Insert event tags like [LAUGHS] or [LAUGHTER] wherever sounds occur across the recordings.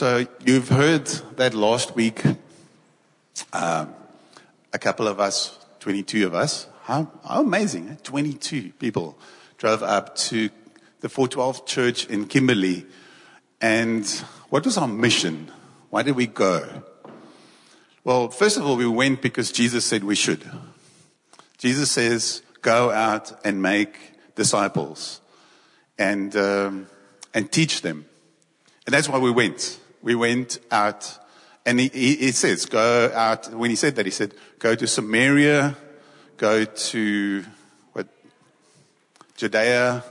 So you've heard that last week, um, a couple of us, 22 of us, how, how amazing, eh? 22 people drove up to the 412 church in Kimberley. And what was our mission? Why did we go? Well, first of all, we went because Jesus said we should. Jesus says, go out and make disciples and, um, and teach them. And that's why we went. We went out and he, he, he says, go out. When he said that, he said, go to Samaria, go to what, Judea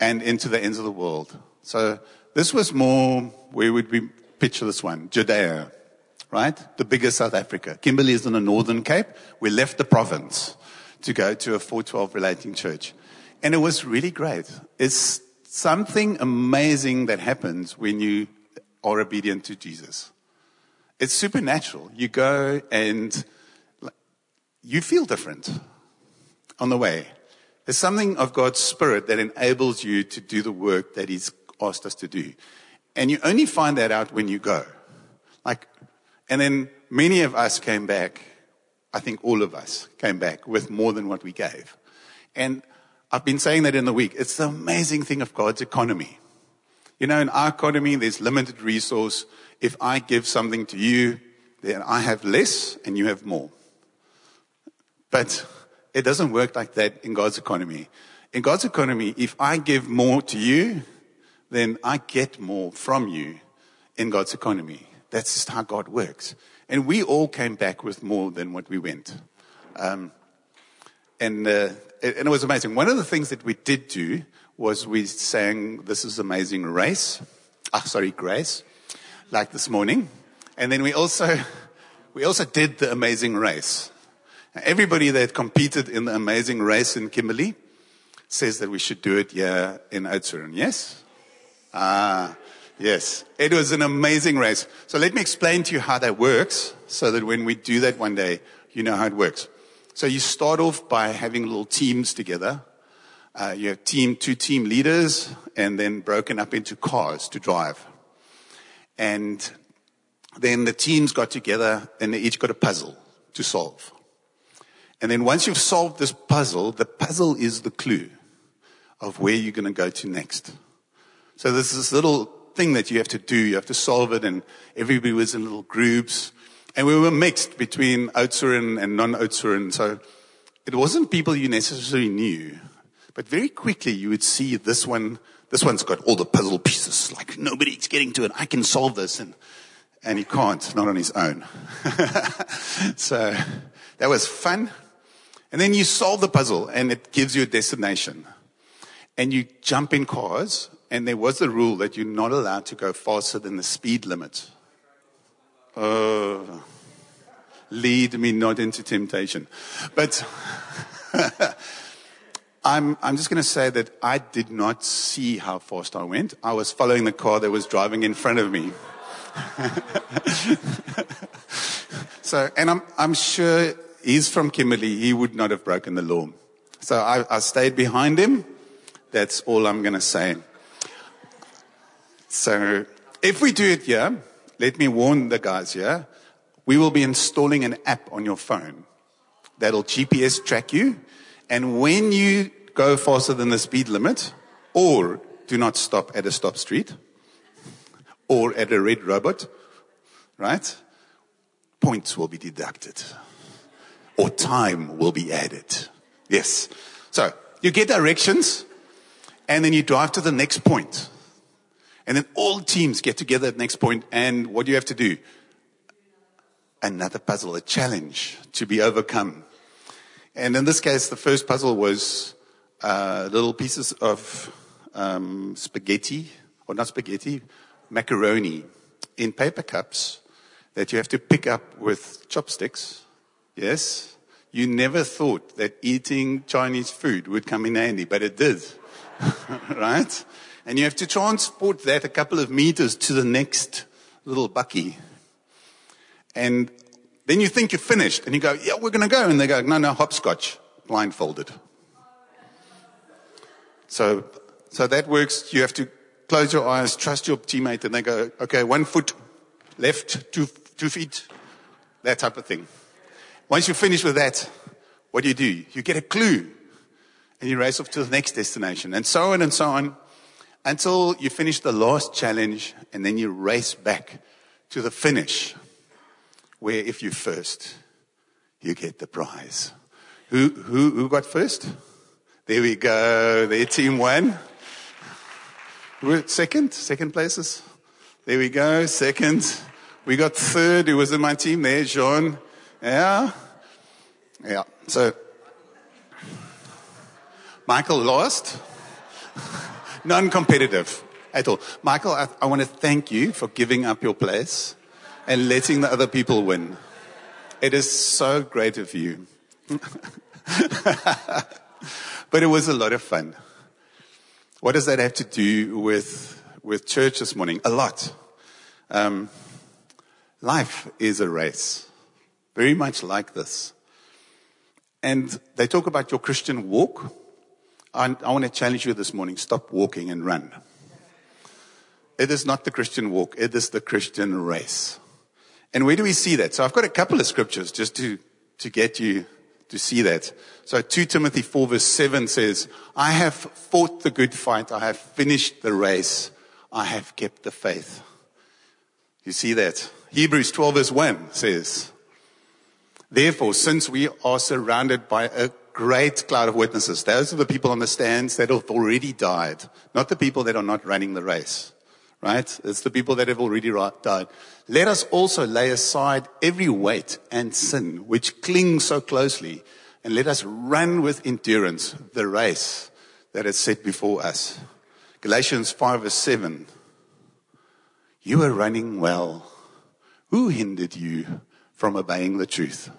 and into the ends of the world. So this was more, where would we picture this one? Judea, right? The bigger South Africa. Kimberley is in the Northern Cape. We left the province to go to a 412 relating church. And it was really great. It's something amazing that happens when you are obedient to Jesus. It's supernatural. You go and you feel different on the way. There's something of God's Spirit that enables you to do the work that He's asked us to do. And you only find that out when you go. Like, and then many of us came back, I think all of us came back with more than what we gave. And I've been saying that in the week. It's the amazing thing of God's economy. You know, in our economy, there's limited resource. If I give something to you, then I have less and you have more. But it doesn't work like that in God's economy. In God's economy, if I give more to you, then I get more from you in God's economy. That's just how God works. And we all came back with more than what we went. Um, and, uh, and it was amazing. One of the things that we did do was we sang This is Amazing Race. Ah, sorry, Grace, like this morning. And then we also, [LAUGHS] we also did the Amazing Race. Everybody that competed in the Amazing Race in Kimberley says that we should do it here in Oudtshoorn. Yes? Ah, yes. It was an amazing race. So let me explain to you how that works so that when we do that one day, you know how it works. So you start off by having little teams together. Uh, you have team, two team leaders, and then broken up into cars to drive. And then the teams got together and they each got a puzzle to solve. And then once you've solved this puzzle, the puzzle is the clue of where you're going to go to next. So there's this little thing that you have to do. You have to solve it and everybody was in little groups. And we were mixed between Oudtshoorn and non-Oudtshoorn. So it wasn't people you necessarily knew. But very quickly you would see this one, this one's got all the puzzle pieces. Like nobody's getting to it. I can solve this. And, and he can't, not on his own. [LAUGHS] so that was fun. And then you solve the puzzle and it gives you a destination. And you jump in cars and there was a rule that you're not allowed to go faster than the speed limit. Oh, lead me not into temptation. But [LAUGHS] I'm, I'm just going to say that I did not see how fast I went. I was following the car that was driving in front of me. [LAUGHS] so, and I'm, I'm sure he's from Kimberley. He would not have broken the law. So I, I stayed behind him. That's all I'm going to say. So if we do it here, let me warn the guys here, we will be installing an app on your phone that'll GPS track you. And when you go faster than the speed limit, or do not stop at a stop street, or at a red robot, right? Points will be deducted, or time will be added. Yes. So you get directions, and then you drive to the next point. And then all teams get together at the next point, and what do you have to do? Another puzzle, a challenge to be overcome. And in this case, the first puzzle was uh, little pieces of um, spaghetti, or not spaghetti, macaroni in paper cups that you have to pick up with chopsticks. Yes? You never thought that eating Chinese food would come in handy, but it did. [LAUGHS] right? And you have to transport that a couple of meters to the next little bucky. And then you think you're finished and you go, yeah, we're going to go. And they go, no, no, hopscotch, blindfolded. So, so that works. You have to close your eyes, trust your teammate, and they go, okay, one foot left, two, two feet, that type of thing. Once you finish with that, what do you do? You get a clue and you race off to the next destination and so on and so on until you finish the last challenge and then you race back to the finish where if you first, you get the prize. Who, who, who got first? There we go. Their team won. Second, second places. There we go. Second. We got third. Who was in my team there? Jean. Yeah. Yeah. So, Michael lost. Non-competitive at all. Michael, I, I want to thank you for giving up your place and letting the other people win. It is so great of you. [LAUGHS] but it was a lot of fun. What does that have to do with, with church this morning? A lot. Um, life is a race. Very much like this. And they talk about your Christian walk. I, I want to challenge you this morning. Stop walking and run. It is not the Christian walk. It is the Christian race. And where do we see that? So I've got a couple of scriptures just to, to get you to see that. So 2 Timothy 4 verse 7 says, I have fought the good fight. I have finished the race. I have kept the faith. You see that? Hebrews 12 verse 1 says, Therefore, since we are surrounded by a great cloud of witnesses, those are the people on the stands that have already died, not the people that are not running the race right? It's the people that have already died. Let us also lay aside every weight and sin which clings so closely, and let us run with endurance the race that is set before us. Galatians 5 verse 7. You are running well. Who hindered you from obeying the truth?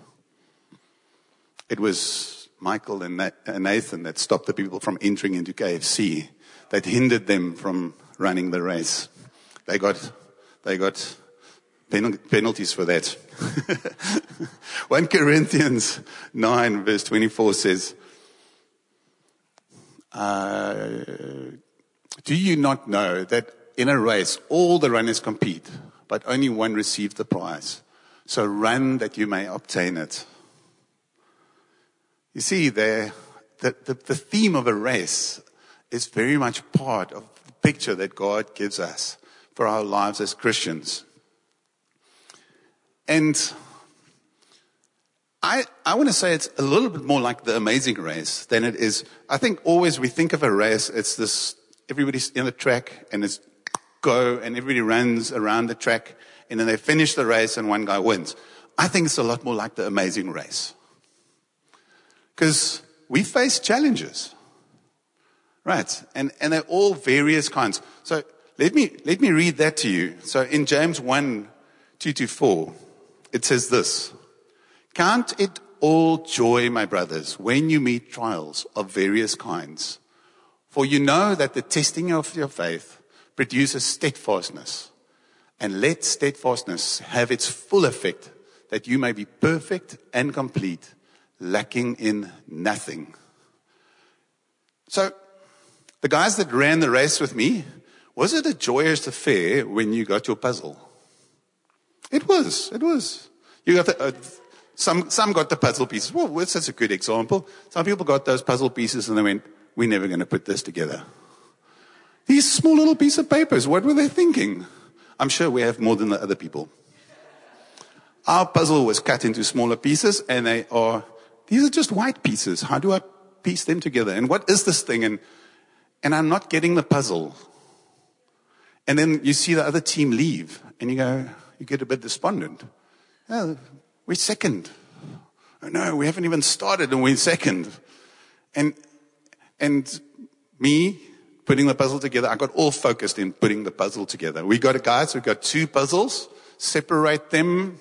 It was Michael and Nathan that stopped the people from entering into KFC, that hindered them from running the race. They got, they got penalties for that. [LAUGHS] 1 Corinthians 9 verse 24 says, uh, do you not know that in a race all the runners compete, but only one receives the prize? So run that you may obtain it. You see, the, the, the, the theme of a race is very much part of the picture that God gives us for our lives as Christians. And I, I want to say it's a little bit more like the amazing race than it is. I think always we think of a race, it's this, everybody's in the track and it's go and everybody runs around the track and then they finish the race and one guy wins. I think it's a lot more like the amazing race. Because we face challenges. Right. And, and they're all various kinds. So let me, let me read that to you. So in James 1, 2 to 4, it says this. Count it all joy, my brothers, when you meet trials of various kinds. For you know that the testing of your faith produces steadfastness. And let steadfastness have its full effect, that you may be perfect and complete, lacking in nothing. So, the guys that ran the race with me, was it a joyous affair when you got your puzzle? It was. It was. You got the, uh, some, some got the puzzle pieces. Well, that's a good example. Some people got those puzzle pieces and they went, we're never going to put this together. These small little pieces of papers, what were they thinking? I'm sure we have more than the other people. Our puzzle was cut into smaller pieces and they are, these are just white pieces. How do I piece them together? And what is this thing? And, and I'm not getting the puzzle. And then you see the other team leave and you go, you get a bit despondent. Oh, we're second. Oh, no, we haven't even started and we're second. And, and me putting the puzzle together, I got all focused in putting the puzzle together. We got a guys, we've got two puzzles, separate them.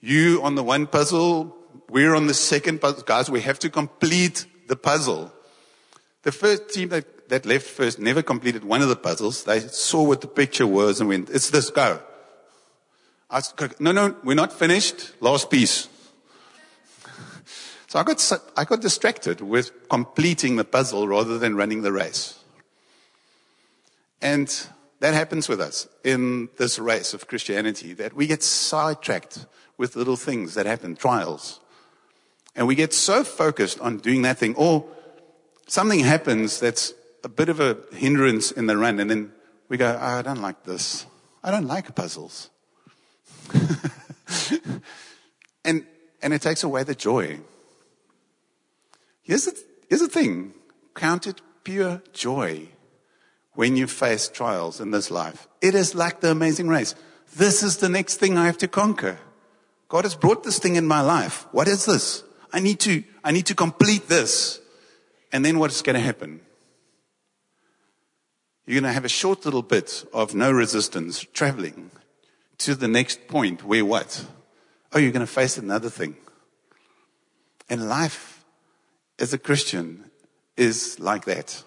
You on the one puzzle, we're on the second puzzle. Guys, we have to complete the puzzle. The first team that that left first never completed one of the puzzles. They saw what the picture was and went, it's this, go. I said, no, no, we're not finished. Last piece. So I got, I got distracted with completing the puzzle rather than running the race. And that happens with us in this race of Christianity that we get sidetracked with little things that happen, trials. And we get so focused on doing that thing, or something happens that's a bit of a hindrance in the run, and then we go, oh, I don't like this. I don't like puzzles. [LAUGHS] and, and it takes away the joy. Here's the, here's the thing count it pure joy when you face trials in this life. It is like the amazing race. This is the next thing I have to conquer. God has brought this thing in my life. What is this? I need to, I need to complete this. And then what's going to happen? You're going to have a short little bit of no resistance traveling to the next point where what? Oh, you're going to face another thing. And life as a Christian is like that.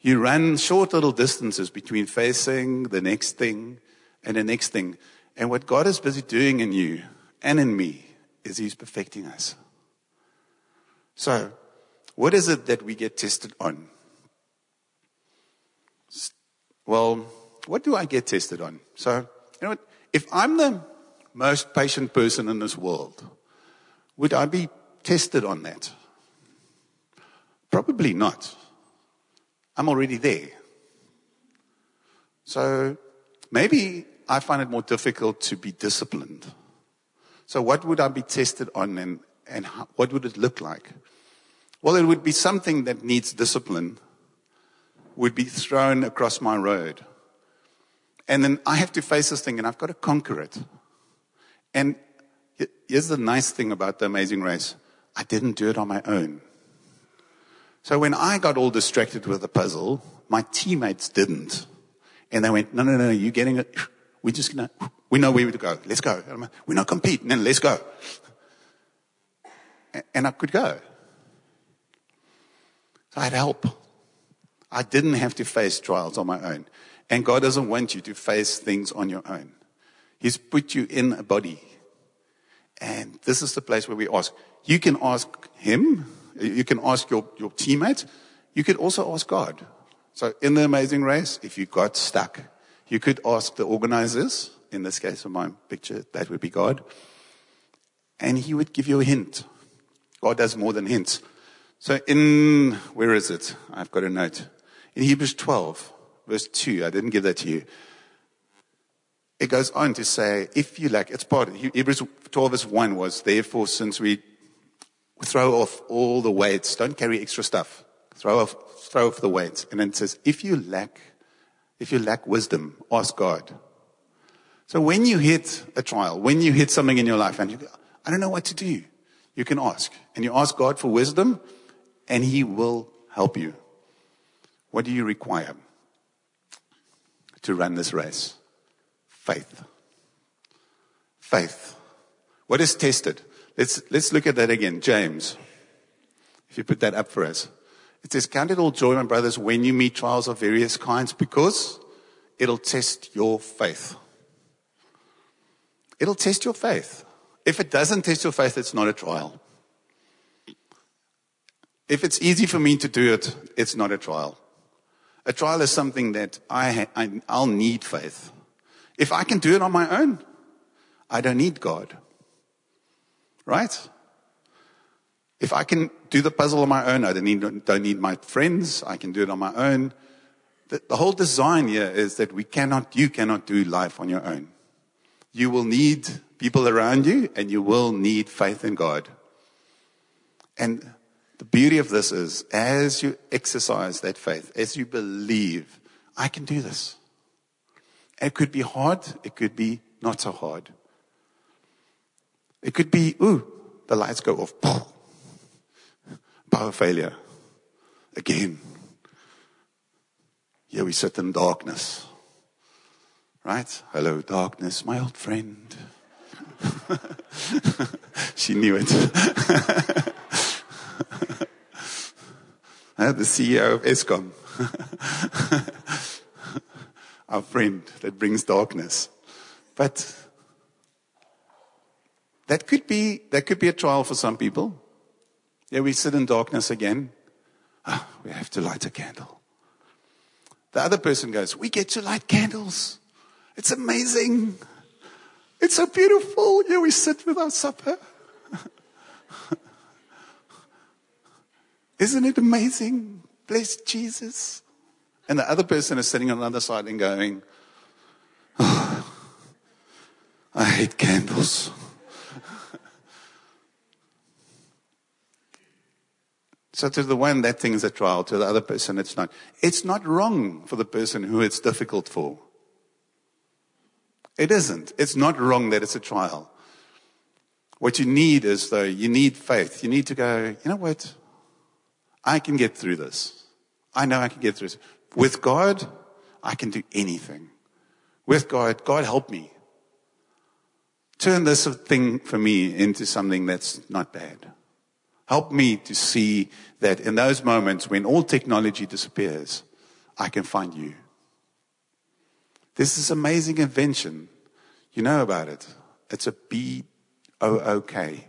You run short little distances between facing the next thing and the next thing. And what God is busy doing in you and in me is He's perfecting us. So, what is it that we get tested on? Well, what do I get tested on? So, you know what? If I'm the most patient person in this world, would I be tested on that? Probably not. I'm already there. So maybe I find it more difficult to be disciplined. So what would I be tested on and, and how, what would it look like? Well, it would be something that needs discipline would be thrown across my road. And then I have to face this thing and I've got to conquer it. And here's the nice thing about the amazing race. I didn't do it on my own. So when I got all distracted with the puzzle, my teammates didn't. And they went, no, no, no, you're getting it. We're just gonna, we know where to go. Let's go. We're not competing. Then let's go. And I could go. So I had help. I didn't have to face trials on my own. And God doesn't want you to face things on your own. He's put you in a body. And this is the place where we ask. You can ask Him. You can ask your, your teammates. You could also ask God. So in the amazing race, if you got stuck, you could ask the organizers. In this case of my picture, that would be God. And He would give you a hint. God does more than hints. So in, where is it? I've got a note. In Hebrews 12, verse 2, I didn't give that to you. It goes on to say, if you lack, it's part of Hebrews 12 verse 1 was, therefore, since we throw off all the weights, don't carry extra stuff. Throw off, throw off the weights. And then it says, if you lack, if you lack wisdom, ask God. So when you hit a trial, when you hit something in your life and you go, I don't know what to do, you can ask. And you ask God for wisdom and He will help you. What do you require to run this race? Faith. Faith. What is tested? Let's, let's look at that again. James, if you put that up for us. It says, Count it all joy, my brothers, when you meet trials of various kinds, because it'll test your faith. It'll test your faith. If it doesn't test your faith, it's not a trial. If it's easy for me to do it, it's not a trial. A trial is something that I, I, I'll need faith. If I can do it on my own, I don't need God. Right? If I can do the puzzle on my own, I don't need, don't need my friends. I can do it on my own. The, the whole design here is that we cannot, you cannot do life on your own. You will need people around you and you will need faith in God. And the beauty of this is as you exercise that faith, as you believe, I can do this. It could be hard. It could be not so hard. It could be, ooh, the lights go off. [LAUGHS] Power failure. Again. Here we sit in darkness. Right? Hello, darkness, my old friend. [LAUGHS] she knew it. [LAUGHS] the CEO of Eskom. [LAUGHS] Our friend that brings darkness. But that could be, that could be a trial for some people. Yeah, we sit in darkness again. Ah, we have to light a candle. The other person goes, We get to light candles. It's amazing. It's so beautiful. Here we sit with our supper. [LAUGHS] Isn't it amazing? Bless Jesus. And the other person is sitting on the other side and going, oh, [SIGHS] I hate candles. [LAUGHS] so to the one, that thing is a trial. To the other person, it's not. It's not wrong for the person who it's difficult for. It isn't. It's not wrong that it's a trial. What you need is, though, you need faith. You need to go, you know what? I can get through this. I know I can get through this. With God, I can do anything. With God, God help me. Turn this thing for me into something that's not bad. Help me to see that in those moments when all technology disappears, I can find you. This is amazing invention. You know about it. It's a B O O K.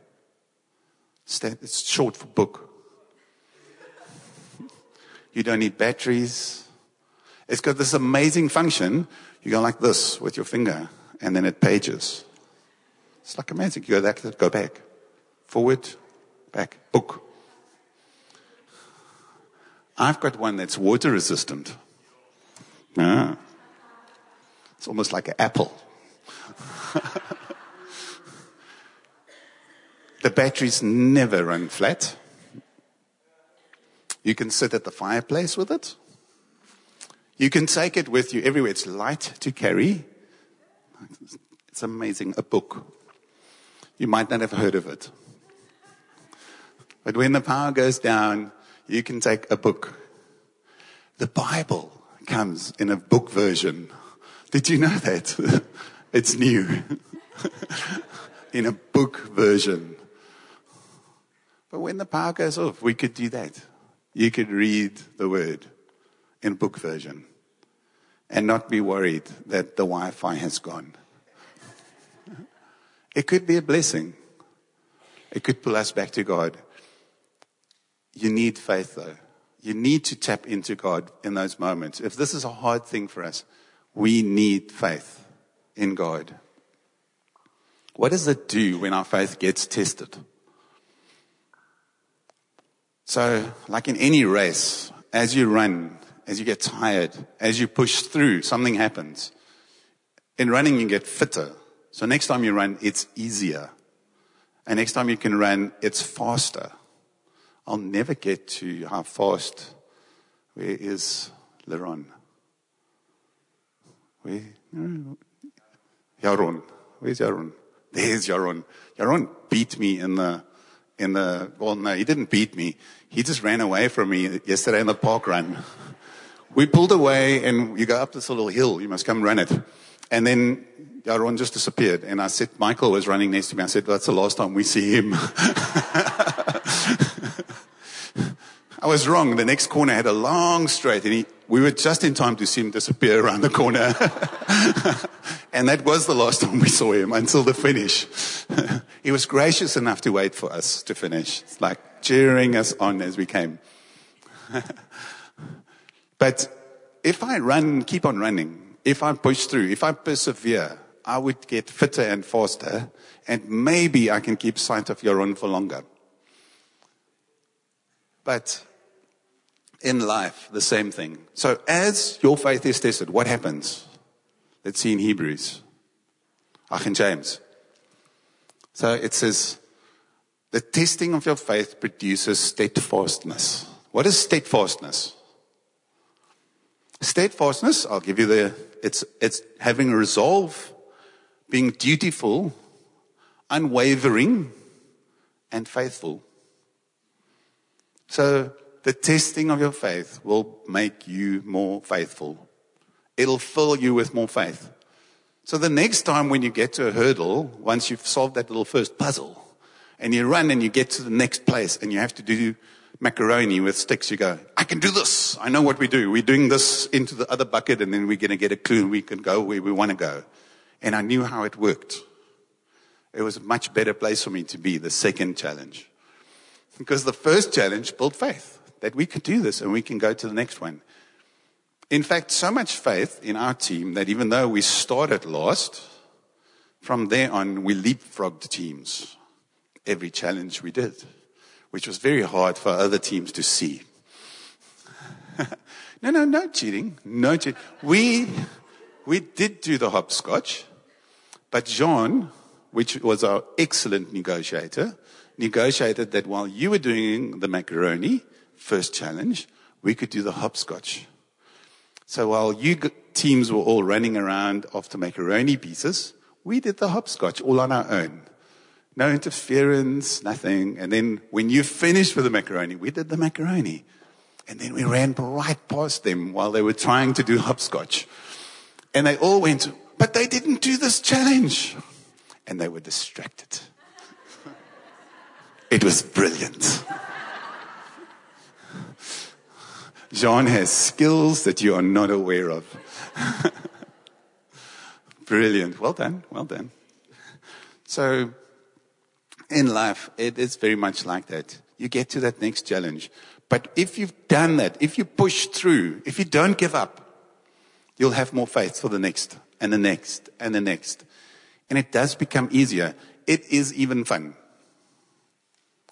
It's short for book. You don't need batteries. It's got this amazing function. You go like this with your finger, and then it pages. It's like amazing. You go back, go back, forward, back, book. I've got one that's water resistant. Ah. It's almost like an apple. [LAUGHS] the batteries never run flat. You can sit at the fireplace with it. You can take it with you everywhere. It's light to carry. It's amazing. A book. You might not have heard of it. But when the power goes down, you can take a book. The Bible comes in a book version. Did you know that? [LAUGHS] it's new. [LAUGHS] in a book version. But when the power goes off, we could do that you could read the word in book version and not be worried that the Wi Fi has gone. It could be a blessing. It could pull us back to God. You need faith though. You need to tap into God in those moments. If this is a hard thing for us, we need faith in God. What does it do when our faith gets tested? So, like in any race, as you run, as you get tired, as you push through, something happens. In running, you get fitter. So next time you run, it's easier. And next time you can run, it's faster. I'll never get to how fast. Where is Leron? Where? Yaron. Where's Yaron? There's Yaron. Yaron beat me in the in the, well, no, he didn't beat me. He just ran away from me yesterday in the park run. We pulled away and you go up this little hill. You must come run it. And then Yaron just disappeared. And I said, Michael was running next to me. I said, that's the last time we see him. [LAUGHS] I was wrong. The next corner had a long straight and he, we were just in time to see him disappear around the corner. [LAUGHS] and that was the last time we saw him until the finish. [LAUGHS] he was gracious enough to wait for us to finish. It's like cheering us on as we came. [LAUGHS] but if I run, keep on running, if I push through, if I persevere, I would get fitter and faster, and maybe I can keep sight of your Yaron for longer. But in life, the same thing. So as your faith is tested, what happens? Let's see in Hebrews. Ach, in James. So it says, the testing of your faith produces steadfastness. What is steadfastness? Steadfastness, I'll give you the, it's, it's having resolve, being dutiful, unwavering, and faithful. So the testing of your faith will make you more faithful. It'll fill you with more faith. So the next time when you get to a hurdle, once you've solved that little first puzzle, and you run and you get to the next place and you have to do macaroni with sticks, you go, I can do this. I know what we do. We're doing this into the other bucket and then we're going to get a clue and we can go where we want to go. And I knew how it worked. It was a much better place for me to be, the second challenge. Because the first challenge built faith that we could do this and we can go to the next one. In fact, so much faith in our team that even though we started last, from there on, we leapfrogged teams every challenge we did, which was very hard for other teams to see. [LAUGHS] no, no, no cheating. No cheating. We, we did do the hopscotch, but John, which was our excellent negotiator, negotiated that while you were doing the macaroni, first challenge, we could do the hopscotch. So while you teams were all running around after macaroni pieces, we did the hopscotch all on our own. No interference, nothing. And then when you finished with the macaroni, we did the macaroni. And then we ran right past them while they were trying to do hopscotch. And they all went, but they didn't do this challenge. And they were distracted. [LAUGHS] it was brilliant. John has skills that you are not aware of. [LAUGHS] Brilliant. Well done. Well done. So, in life, it is very much like that. You get to that next challenge. But if you've done that, if you push through, if you don't give up, you'll have more faith for the next and the next and the next. And it does become easier. It is even fun.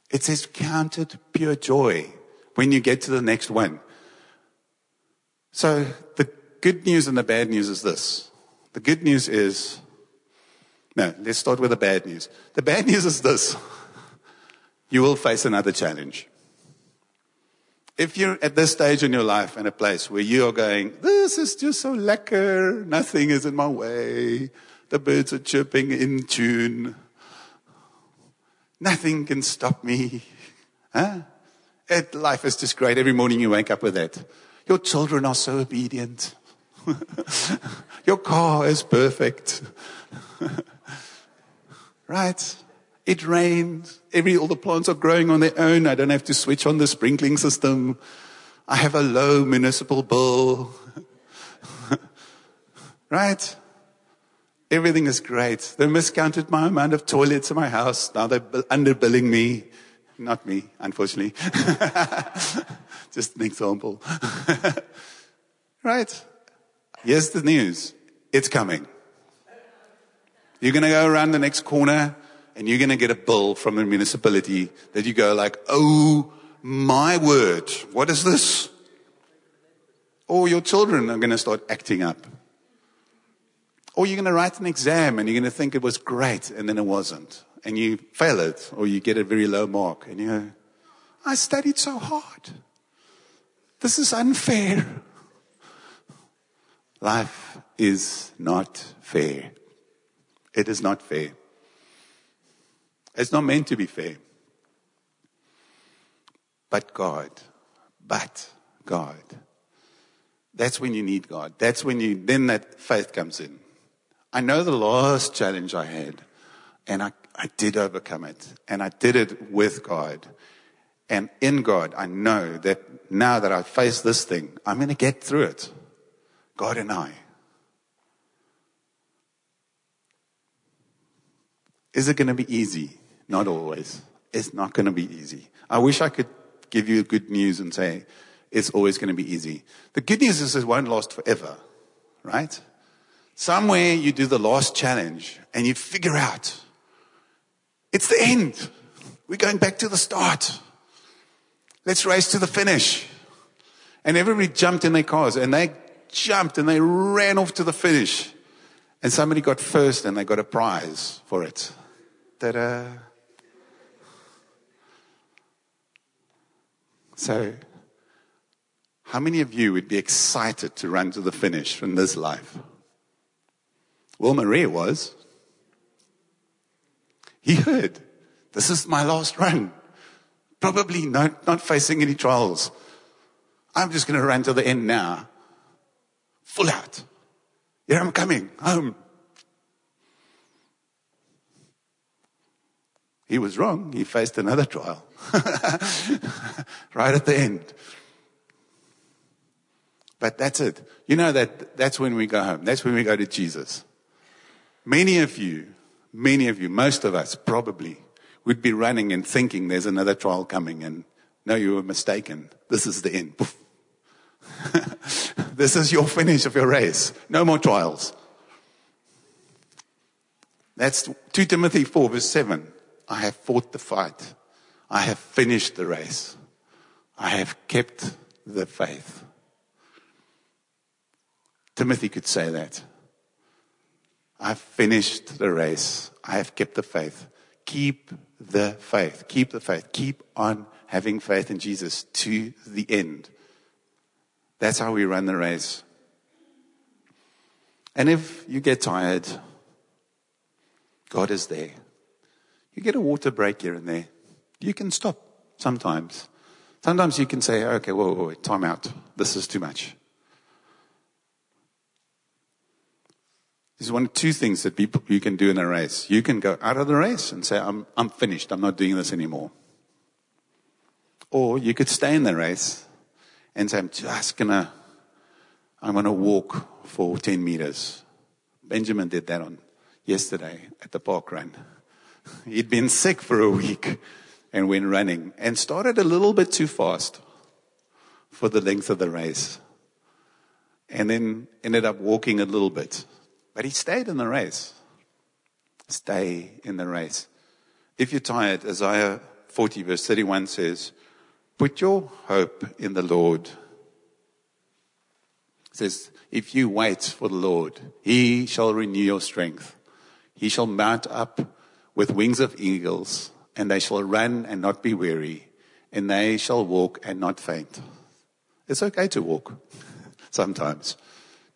It says counted pure joy when you get to the next one. So the good news and the bad news is this. The good news is, no, let's start with the bad news. The bad news is this. [LAUGHS] You will face another challenge. If you're at this stage in your life in a place where you are going, this is just so lekker, nothing is in my way, the birds are chirping in tune, nothing can stop me, huh? It, life is just great. Every morning you wake up with that. Your children are so obedient. [LAUGHS] Your car is perfect. [LAUGHS] right? It rains. Every, all the plants are growing on their own. I don't have to switch on the sprinkling system. I have a low municipal bill. [LAUGHS] right? Everything is great. They miscounted my amount of toilets in my house. Now they're underbilling me. Not me, unfortunately. Just an example. [LAUGHS] right? Here's the news. It's coming. You're going to go around the next corner and you're going to get a bill from the municipality that you go like, Oh my word. What is this? Or your children are going to start acting up. Or you're going to write an exam and you're going to think it was great and then it wasn't and you fail it or you get a very low mark and you go, I studied so hard. This is unfair. Life is not fair. It is not fair. It's not meant to be fair. But God, but God. That's when you need God. That's when you, then that faith comes in. I know the last challenge I had, and I I did overcome it. And I did it with God. And in God, I know that now that I face this thing, I'm going to get through it. God and I. Is it going to be easy? Not always. It's not going to be easy. I wish I could give you good news and say it's always going to be easy. The good news is it won't last forever, right? Somewhere you do the last challenge and you figure out it's the end. We're going back to the start. Let's race to the finish. And everybody jumped in their cars and they jumped and they ran off to the finish. And somebody got first and they got a prize for it. Ta-da. So, how many of you would be excited to run to the finish from this life? Well, Maria was. He heard, this is my last run. Probably not, not facing any trials. I'm just going to run to the end now. Full out. Here I'm coming home. He was wrong. He faced another trial [LAUGHS] right at the end. But that's it. You know that that's when we go home. That's when we go to Jesus. Many of you many of you, most of us probably, would be running and thinking there's another trial coming and no, you were mistaken. This is the end. [LAUGHS] This is your finish of your race. No more trials. That's 2 Timothy 4 verse 7. I have fought the fight. I have finished the race. I have kept the faith. Timothy could say that. I've finished the race. I have kept the faith. Keep the faith. Keep the faith. Keep on having faith in Jesus to the end. That's how we run the race. And if you get tired, God is there. You get a water break here and there. You can stop sometimes. Sometimes you can say, okay, whoa, whoa, whoa time out. This is too much. There's one of two things that people, you can do in a race. You can go out of the race and say, I'm, I'm finished. I'm not doing this anymore. Or you could stay in the race and say, I'm just gonna, I'm gonna walk for 10 meters. Benjamin did that on yesterday at the park run. [LAUGHS] He'd been sick for a week and went running and started a little bit too fast for the length of the race. And then ended up walking a little bit but he stayed in the race. Stay in the race. If you're tired, Isaiah 40 verse 31 says, put your hope in the Lord. It says, if you wait for the Lord, he shall renew your strength. He shall mount up with wings of eagles and they shall run and not be weary and they shall walk and not faint. It's okay to walk [LAUGHS] sometimes.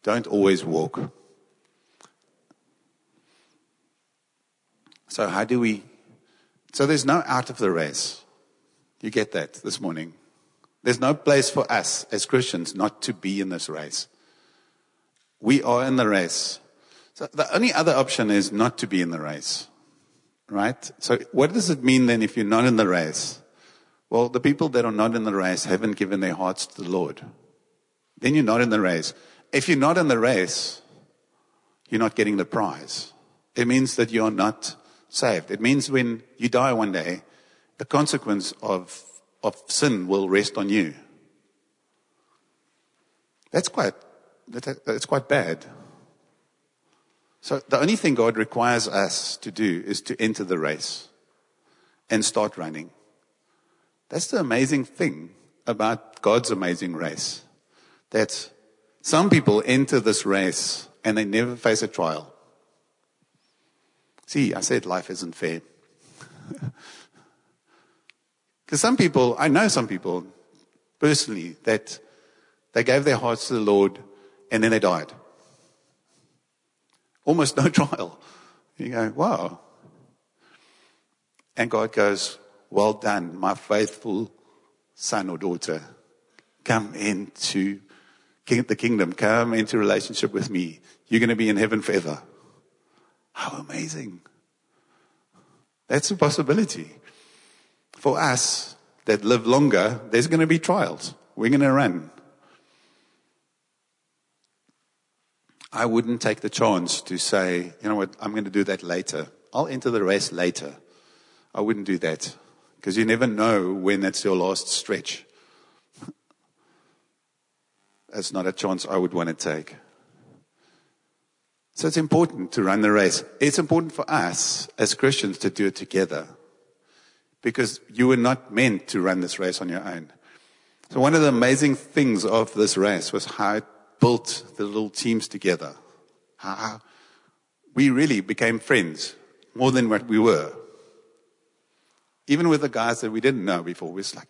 Don't always walk. So how do we, so there's no out of the race. You get that this morning. There's no place for us as Christians not to be in this race. We are in the race. So the only other option is not to be in the race. Right? So what does it mean then if you're not in the race? Well, the people that are not in the race haven't given their hearts to the Lord. Then you're not in the race. If you're not in the race, you're not getting the prize. It means that you're not saved. It means when you die one day, the consequence of, of sin will rest on you. That's quite, that's quite bad. So the only thing God requires us to do is to enter the race and start running. That's the amazing thing about God's amazing race. That some people enter this race and they never face a trial. See, I said life isn't fair. [LAUGHS] Because some people, I know some people personally that they gave their hearts to the Lord and then they died. Almost no [LAUGHS] trial. You go, wow. And God goes, well done, my faithful son or daughter. Come into the kingdom. Come into relationship with me. You're going to be in heaven forever. How amazing. That's a possibility. For us that live longer, there's going to be trials. We're going to run. I wouldn't take the chance to say, you know what, I'm going to do that later. I'll enter the race later. I wouldn't do that because you never know when that's your last stretch. [LAUGHS] That's not a chance I would want to take. So it's important to run the race. It's important for us as Christians to do it together because you were not meant to run this race on your own. So one of the amazing things of this race was how it built the little teams together. How we really became friends more than what we were. Even with the guys that we didn't know before, we just like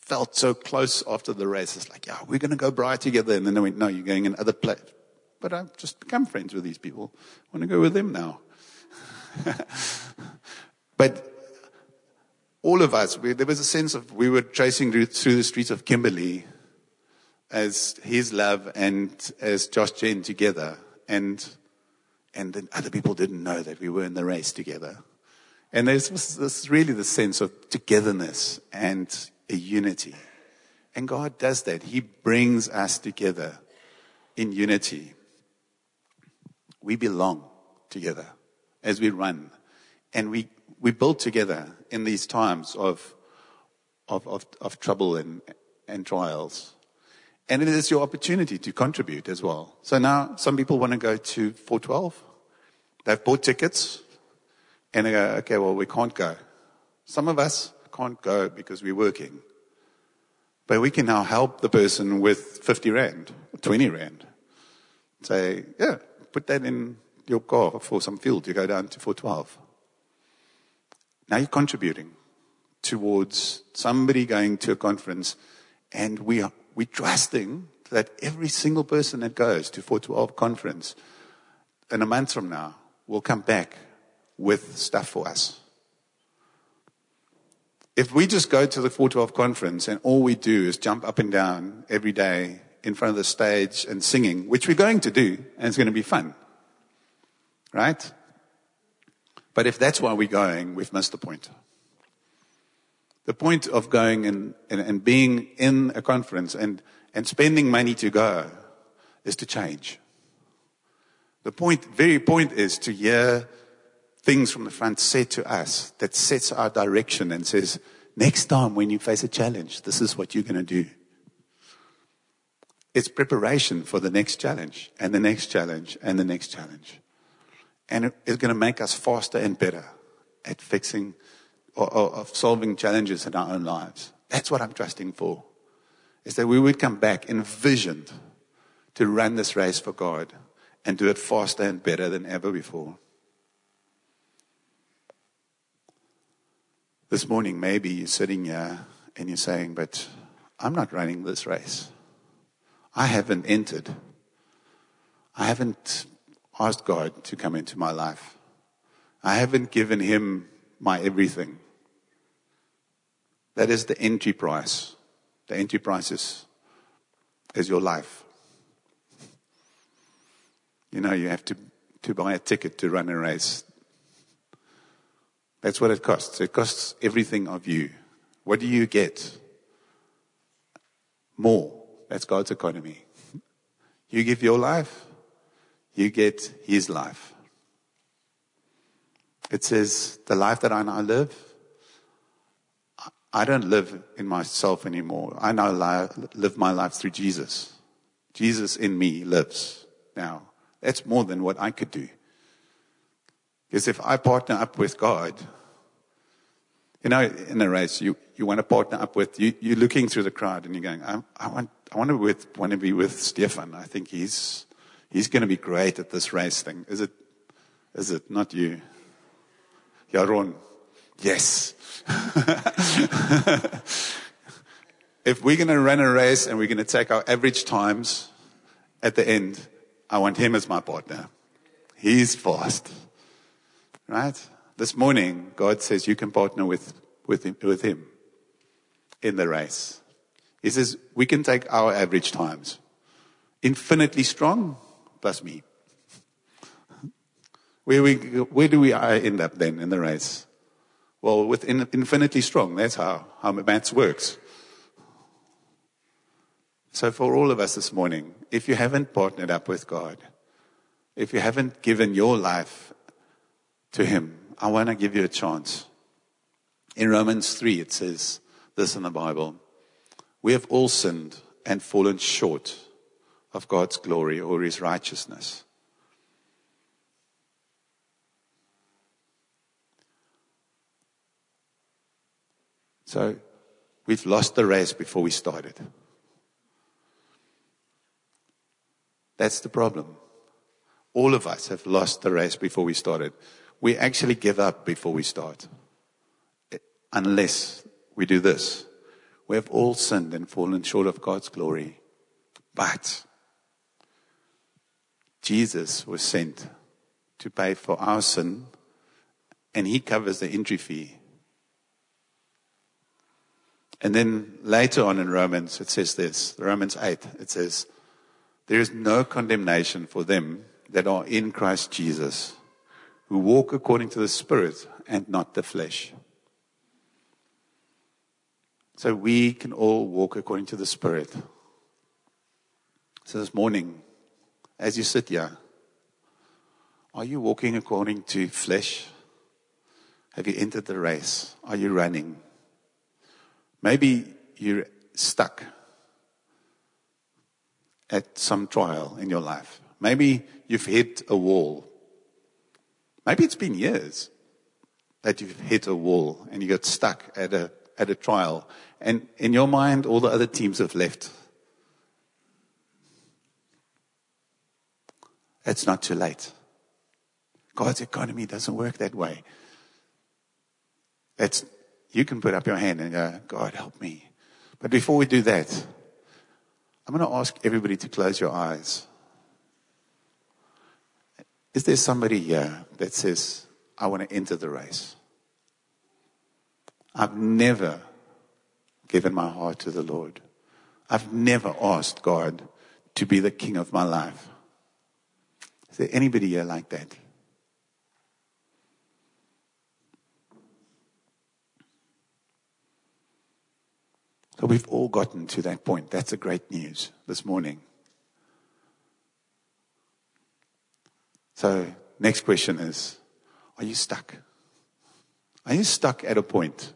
felt so close after the race. It's like, yeah, we're going to go bright together. And then they went, no, you're going in other place but I've just become friends with these people. I want to go with them now. [LAUGHS] but all of us, we, there was a sense of we were tracing through the streets of Kimberley as his love and as Josh Gen together. And, and then other people didn't know that we were in the race together. And there's this really the sense of togetherness and a unity. And God does that. He brings us together in unity we belong together as we run. And we, we build together in these times of, of, of, of trouble and, and trials. And it is your opportunity to contribute as well. So now some people want to go to 412. They've bought tickets and they go, okay, well, we can't go. Some of us can't go because we're working. But we can now help the person with 50 Rand, 20 Rand. Say, yeah, put that in your car for some field, you go down to 412. Now you're contributing towards somebody going to a conference and we are, we're trusting that every single person that goes to 412 conference in a month from now will come back with stuff for us. If we just go to the 412 conference and all we do is jump up and down every day in front of the stage and singing, which we're going to do, and it's going to be fun. Right? But if that's why we're going, we've missed the point. The point of going and, and, and being in a conference and, and spending money to go is to change. The point, very point is to hear things from the front said to us that sets our direction and says, next time when you face a challenge, this is what you're going to do. It's preparation for the next challenge and the next challenge and the next challenge. And it's going to make us faster and better at fixing or, or solving challenges in our own lives. That's what I'm trusting for. Is that we would come back envisioned to run this race for God and do it faster and better than ever before. This morning, maybe you're sitting here and you're saying, but I'm not running this race. I haven't entered. I haven't asked God to come into my life. I haven't given him my everything. That is the entry price. The entry price is, is your life. You know, you have to, to buy a ticket to run a race. That's what it costs. It costs everything of you. What do you get? More. That's God's economy. You give your life, you get His life. It says, the life that I now live, I don't live in myself anymore. I now live my life through Jesus. Jesus in me lives now. That's more than what I could do. Because if I partner up with God, you know, in a race, you, you want to partner up with, you, you're looking through the crowd and you're going, I, I want, I want to, with, want to be with Stefan. I think he's, he's going to be great at this race thing. Is it, is it not you? Yaron. Yes. [LAUGHS] if we're going to run a race and we're going to take our average times at the end, I want him as my partner. He's fast. Right? This morning, God says you can partner with, with, him, with him in the race. He says we can take our average times. Infinitely strong plus me. Where, we, where do we uh, end up then in the race? Well, with infinitely strong, that's how, how maths works. So for all of us this morning, if you haven't partnered up with God, if you haven't given your life to Him, I want to give you a chance. In Romans 3, it says this in the Bible. We have all sinned and fallen short of God's glory or His righteousness. So we've lost the race before we started. That's the problem. All of us have lost the race before we started. We actually give up before we start. Unless we do this. We have all sinned and fallen short of God's glory. But Jesus was sent to pay for our sin and he covers the entry fee. And then later on in Romans, it says this, Romans 8, it says, there is no condemnation for them that are in Christ Jesus, who walk according to the Spirit and not the flesh. So we can all walk according to the Spirit. So this morning, as you sit here, are you walking according to flesh? Have you entered the race? Are you running? Maybe you're stuck. at some trial in your life. Maybe you've hit a wall. Maybe it's been years that you've hit a wall and you got stuck at a, at a trial. And in your mind, all the other teams have left. It's not too late. God's economy doesn't work that way. It's, you can put up your hand and go, God, help me. But before we do that, I'm going to ask everybody to close your eyes. Is there somebody here that says, I want to enter the race? I've never given my heart to the Lord. I've never asked God to be the king of my life. Is there anybody here like that? So we've all gotten to that point. That's a great news this morning. So, next question is Are you stuck? Are you stuck at a point?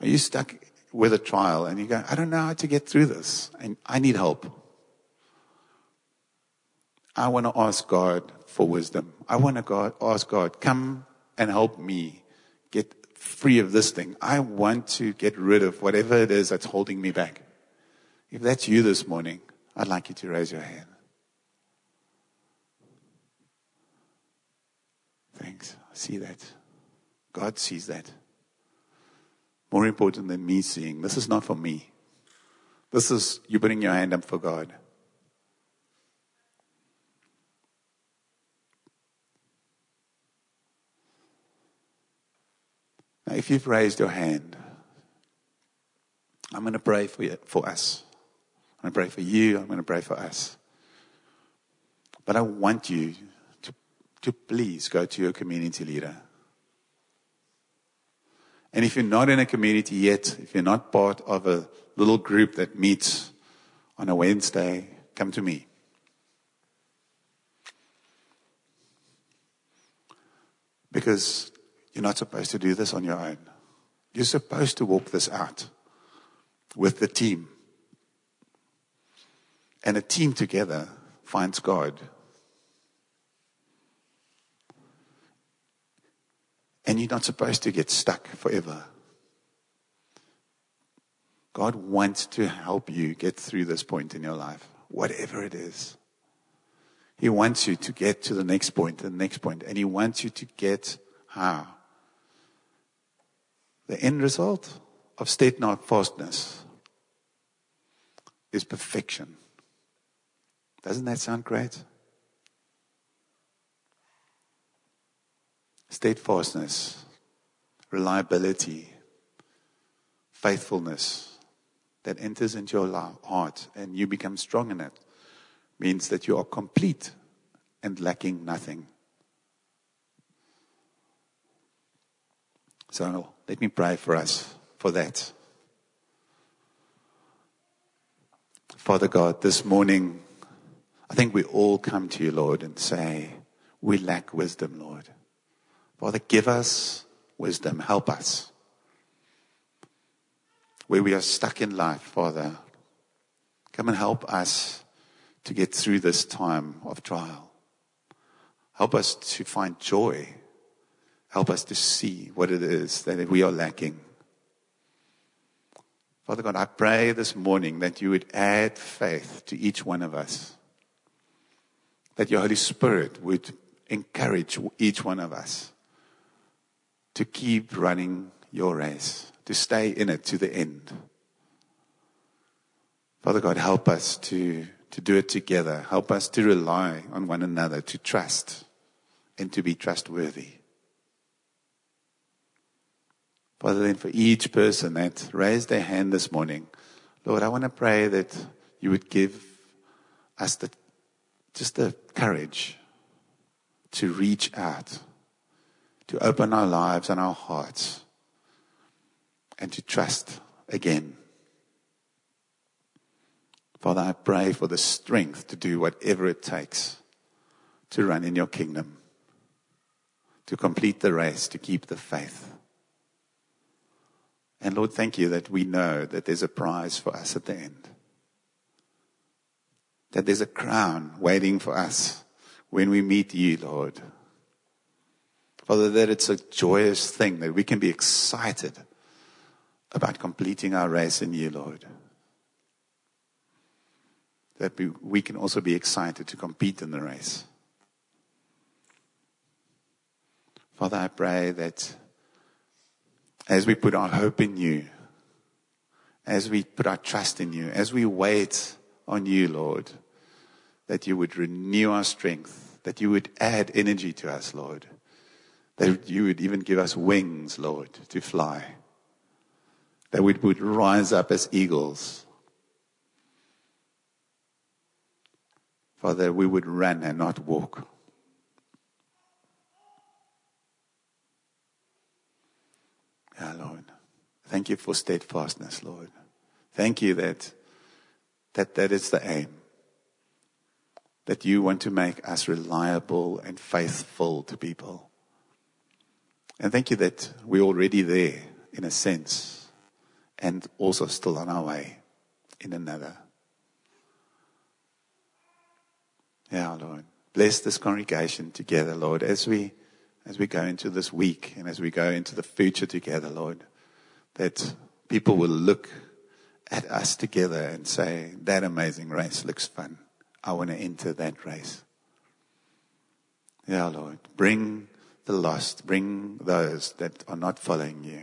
Are you stuck with a trial and you go, I don't know how to get through this and I need help? I want to ask God for wisdom. I want to ask God, come and help me get free of this thing. I want to get rid of whatever it is that's holding me back. If that's you this morning, I'd like you to raise your hand. Thanks. I see that. God sees that. More important than me seeing. This is not for me. This is you putting your hand up for God. Now, if you've raised your hand, I'm going to pray for you, for us. I'm going to pray for you. I'm going to pray for us. But I want you to, please go to your community leader. And if you're not in a community yet, if you're not part of a little group that meets on a Wednesday, come to me. Because you're not supposed to do this on your own. You're supposed to walk this out with the team. And a team together finds God. And you're not supposed to get stuck forever. God wants to help you get through this point in your life, whatever it is. He wants you to get to the next point, the next point, and He wants you to get how? The end result of steadfastness is perfection. Doesn't that sound great? Steadfastness, reliability, faithfulness that enters into your heart and you become strong in it means that you are complete and lacking nothing. So let me pray for us for that. Father God, this morning, I think we all come to you, Lord, and say, we lack wisdom, Lord. Father, give us wisdom. Help us. Where we are stuck in life, Father, come and help us to get through this time of trial. Help us to find joy Help us to see what it is that we are lacking. Father God, I pray this morning that you would add faith to each one of us. That your Holy Spirit would encourage each one of us to keep running your race, to stay in it to the end. Father God, help us to, to do it together. Help us to rely on one another, to trust and to be trustworthy. Father, then for each person that raised their hand this morning, Lord, I want to pray that you would give us the, just the courage to reach out, to open our lives and our hearts, and to trust again. Father, I pray for the strength to do whatever it takes to run in your kingdom, to complete the race, to keep the faith. And Lord, thank you that we know that there's a prize for us at the end. that there's a crown waiting for us when we meet you, Lord. Father, that it's a joyous thing that we can be excited about completing our race in you, Lord. That we, we can also be excited to compete in the race. Father, I pray that as we put our hope in you, as we put our trust in you, as we wait on you, Lord, that you would renew our strength, that you would add energy to us, Lord, that you would even give us wings, Lord, to fly, that we would rise up as eagles. Father, we would run and not walk. Yeah, Lord. Thank you for steadfastness, Lord. Thank you that that, that is the aim. That you want to make us reliable and faithful to people. And thank you that we're already there in a sense and also still on our way in another. Yeah, Lord. Bless this congregation together, Lord, as we as we go into this week and as we go into the future together, Lord, that people will look at us together and say, that amazing race looks fun. I want to enter that race. Yeah, Lord. Bring the lost, bring those that are not following you,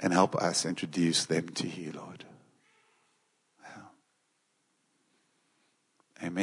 and help us introduce them to you, Lord. Amen.